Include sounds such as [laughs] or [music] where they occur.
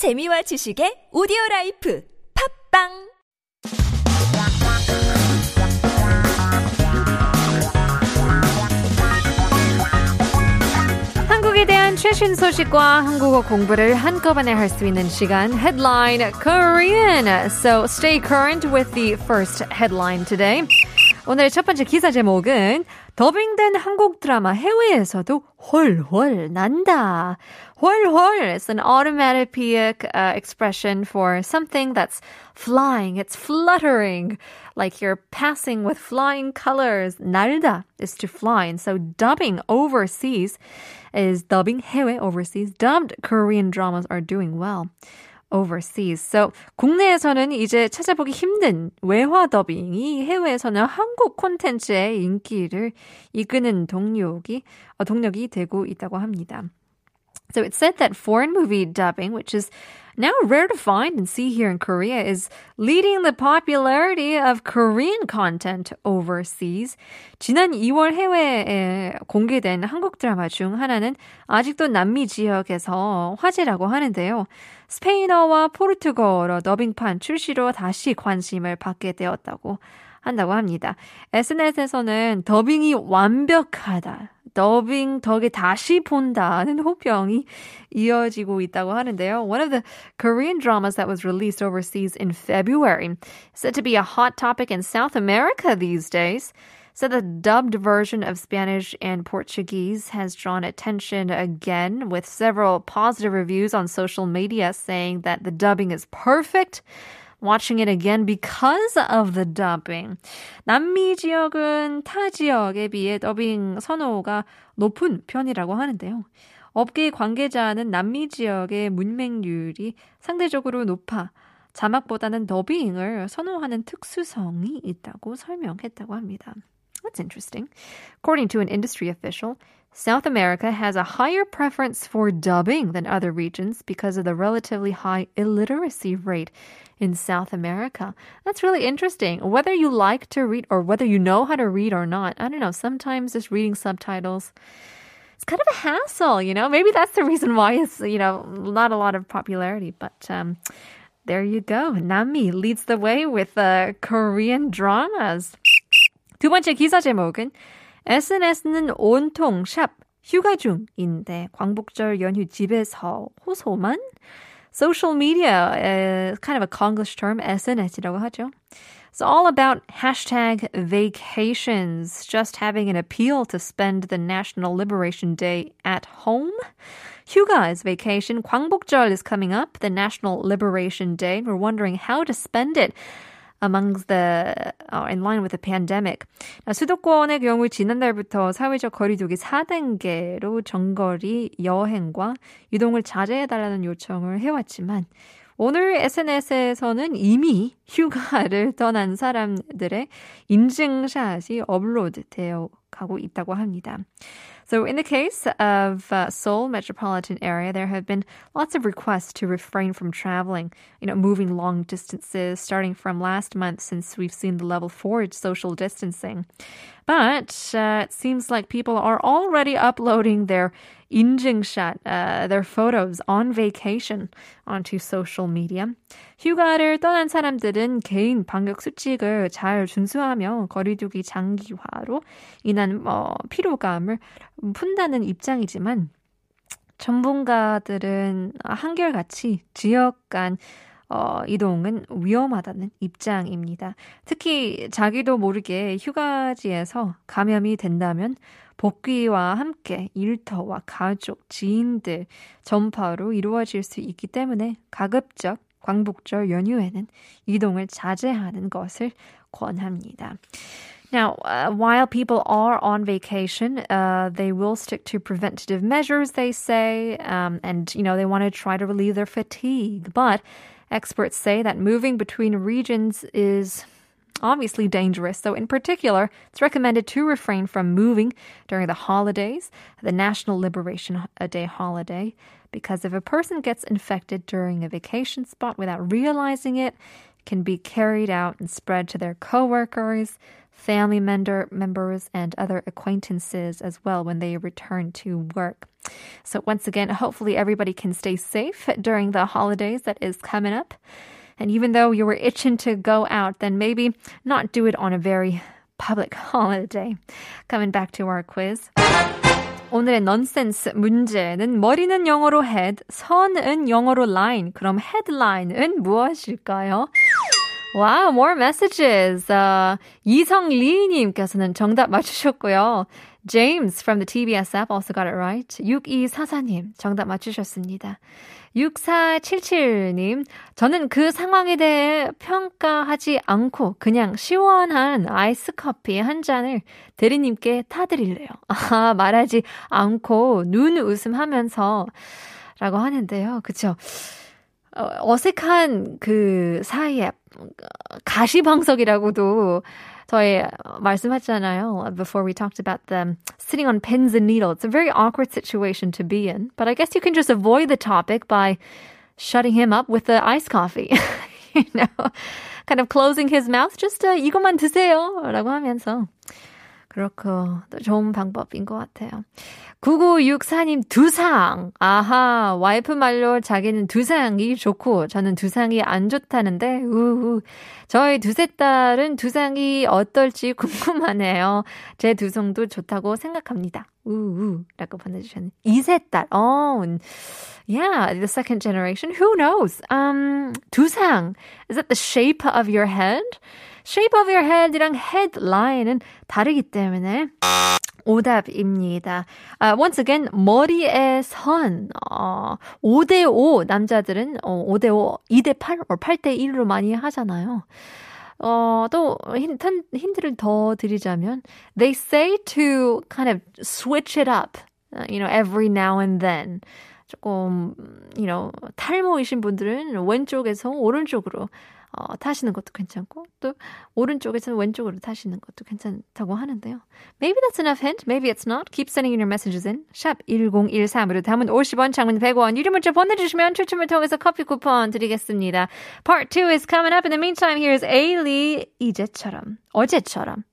재미와 지식의 오디오 라이프 팟빵 한국에 대한 최신 소식과 한국어 공부를 한꺼번에 할 수 있는 시간 Headline Korean. So stay current with the first headline today. 오늘의 첫 번째 기사 제목은 더빙된 한국 드라마 해외에서도 헐헐 난다. 헐헐 is an automatic uh, expression for something that's flying, it's fluttering, like you're passing with flying colors. 날다 is to fly, and so dubbing overseas is dubbing 해외 overseas. Dubbed Korean dramas are doing well. Overseas. So 국내에서는 이제 찾아보기 힘든 외화 더빙이 해외에서는 한국 콘텐츠의 인기를 이끄는 동력이 어, 동력이 되고 있다고 합니다. So it said that foreign movie dubbing, which is now rare to find and see here in Korea, is leading the popularity of Korean content overseas. 지난 2월 해외에 공개된 한국 드라마 중 하나는 아직도 남미 지역에서 화제라고 하는데요. 스페인어와 포르투갈어 더빙판 출시로 다시 관심을 받게 되었다고 한다고 합니다. SNS에서는 더빙이 완벽하다. 더빙 덕에 다시 본다는 호평이 이어지고 있다고 하는데요. One of the Korean dramas that was released overseas in February said to be a hot topic in South America these days. So the dubbed version of Spanish and Portuguese has drawn attention again with several positive reviews on social media saying that the dubbing is perfect. watching it again because of the dubbing. 남미 지역은 타 지역에 비해 더빙 선호가 높은 편이라고 하는데요. 업계 관계자는 남미 지역의 문맹률이 상대적으로 높아 자막보다는 더빙을 선호하는 특수성이 있다고 설명했다고 합니다. That's interesting. According to an industry official, South America has a higher preference for dubbing than other regions because of the relatively high illiteracy rate in South America. That's really interesting. Whether you like to read or whether you know how to read or not, I don't know. Sometimes just reading subtitles, it's kind of a hassle, you know? Maybe that's the reason why it's, you know, not a lot of popularity, but, um, there you go. Nami leads the way with uh, Korean dramas. 두 번째 기사 제목은 SNS는 온통 샵 휴가 중인데 광복절 연휴 집에서 호소만 social media is kind of a Konglish term, SNS이라고 하죠. It's all about hashtag vacations, just having an appeal to spend the National Liberation Day at home. 휴가 is vacation. 광복절 is coming up, the National Liberation Day. We're wondering how to spend it. Amongst the uh, in line with the pandemic. 수도권의 경우 지난달부터 사회적 거리두기 4단계로 정거리 여행과 이동을 자제해 달라는 요청을 해왔지만 오늘 SNS에서는 이미 휴가를 [laughs] 떠난 사람들의 인증샷이 업로드되어 가고 있다고 합니다. So, in the case of uh, Seoul metropolitan area, there have been lots of requests to refrain from traveling, you know, moving long distances starting from last month since we've seen the level four social distancing. But uh, it seems like people are already uploading their 인증샷, uh, their photos on vacation onto social media. 휴가를 떠난 사람들은 개인 방역 수칙을 잘 준수하며 거리두기 장기화로 인한 어, 피로감을 푼다는 입장이지만 전문가들은 한결같이 지역 간 어, 이동은 위험하다는 입장입니다. 특히 자기도 모르게 휴가지에서 감염이 된다면 복귀와 함께 일터와 가족, 지인들 전파로 이루어질 수 있기 때문에 가급적 광복절 연휴에는 이동을 자제하는 것을 권합니다. Now, uh, while people are on vacation, uh, they will stick to preventative measures, they say, um, and, you know, they want to try to relieve their fatigue. But experts say that moving between regions is obviously dangerous. So, in particular, it's recommended to refrain from moving during the holidays, the National Liberation Day holiday, because if a person gets infected during a vacation spot without realizing it, it can be carried out and spread to their coworkers, family member, members, and other acquaintances as well when they return to work. So once again, hopefully everybody can stay safe during the holidays that is coming up. And even though you were itching to go out, then maybe not do it on a very public [laughs] holiday. Coming back to our quiz. 오늘의 넌센스 문제는 머리는 영어로 head, 선은 영어로 line. 그럼 headline은 무엇일까요? Wow, more messages. Uh, 이성리님께서는 정답 맞추셨고요. James from the TBS app also got it right. 6244님 정답 맞추셨습니다. 6477님, 저는 그 상황에 대해 평가하지 않고 그냥 시원한 아이스 커피 한 잔을 대리님께 타드릴래요. [laughs] 아, 말하지 않고 눈 웃음 하면서 라고 하는데요. 그쵸? 어, 어색한 그 사이에 가시방석이라고도 저희 말씀하셨잖아요. Before we talked about them sitting on pins and needles. It's a very awkward situation to be in. But I guess you can just avoid the topic by shutting him up with the iced coffee. you know, kind of closing his mouth. Just uh, 이것만 드세요. 라고 하면서. 그렇고 또 좋은 방법인 것 같아요. 9964님 두상. 아하, 와이프 말로 자기는 두상이 좋고 저는 두상이 안 좋다는데 우우. 저희 두세 딸은 두상이 어떨지 궁금하네요. 제 두성도 좋다고 생각합니다. 우우. 라고 보내주셨네. 이세 딸. 어, yeah, the second generation. Who knows? Um, 두상. Is that the shape of your head? Shape of your head이랑 headline은 다르기 때문에 오답입니다. Uh, once again, 머리의 선. 어, 5대5 남자들은 어, 5대5, 2대8, or 8대1로 많이 하잖아요. 어, 또 힌트, 힌트를 더 드리자면 they say to kind of switch it up, you know, every now and then. 조금, you know, 탈모이신 분들은 왼쪽에서 오른쪽으로 어, 타시는 것도 괜찮고 또 오른쪽에서는 왼쪽으로 타시는 것도 괜찮다고 하는데요. Maybe that's enough hint. Maybe it's not. Keep sending in your messages in. 샵 1013으로 담은 50원, 장문 100원, 유료 문자 보내주시면 추첨을 통해서 커피 쿠폰 드리겠습니다. Part 2 is coming up. In the meantime, here's Ailey 이제처럼, 어제처럼.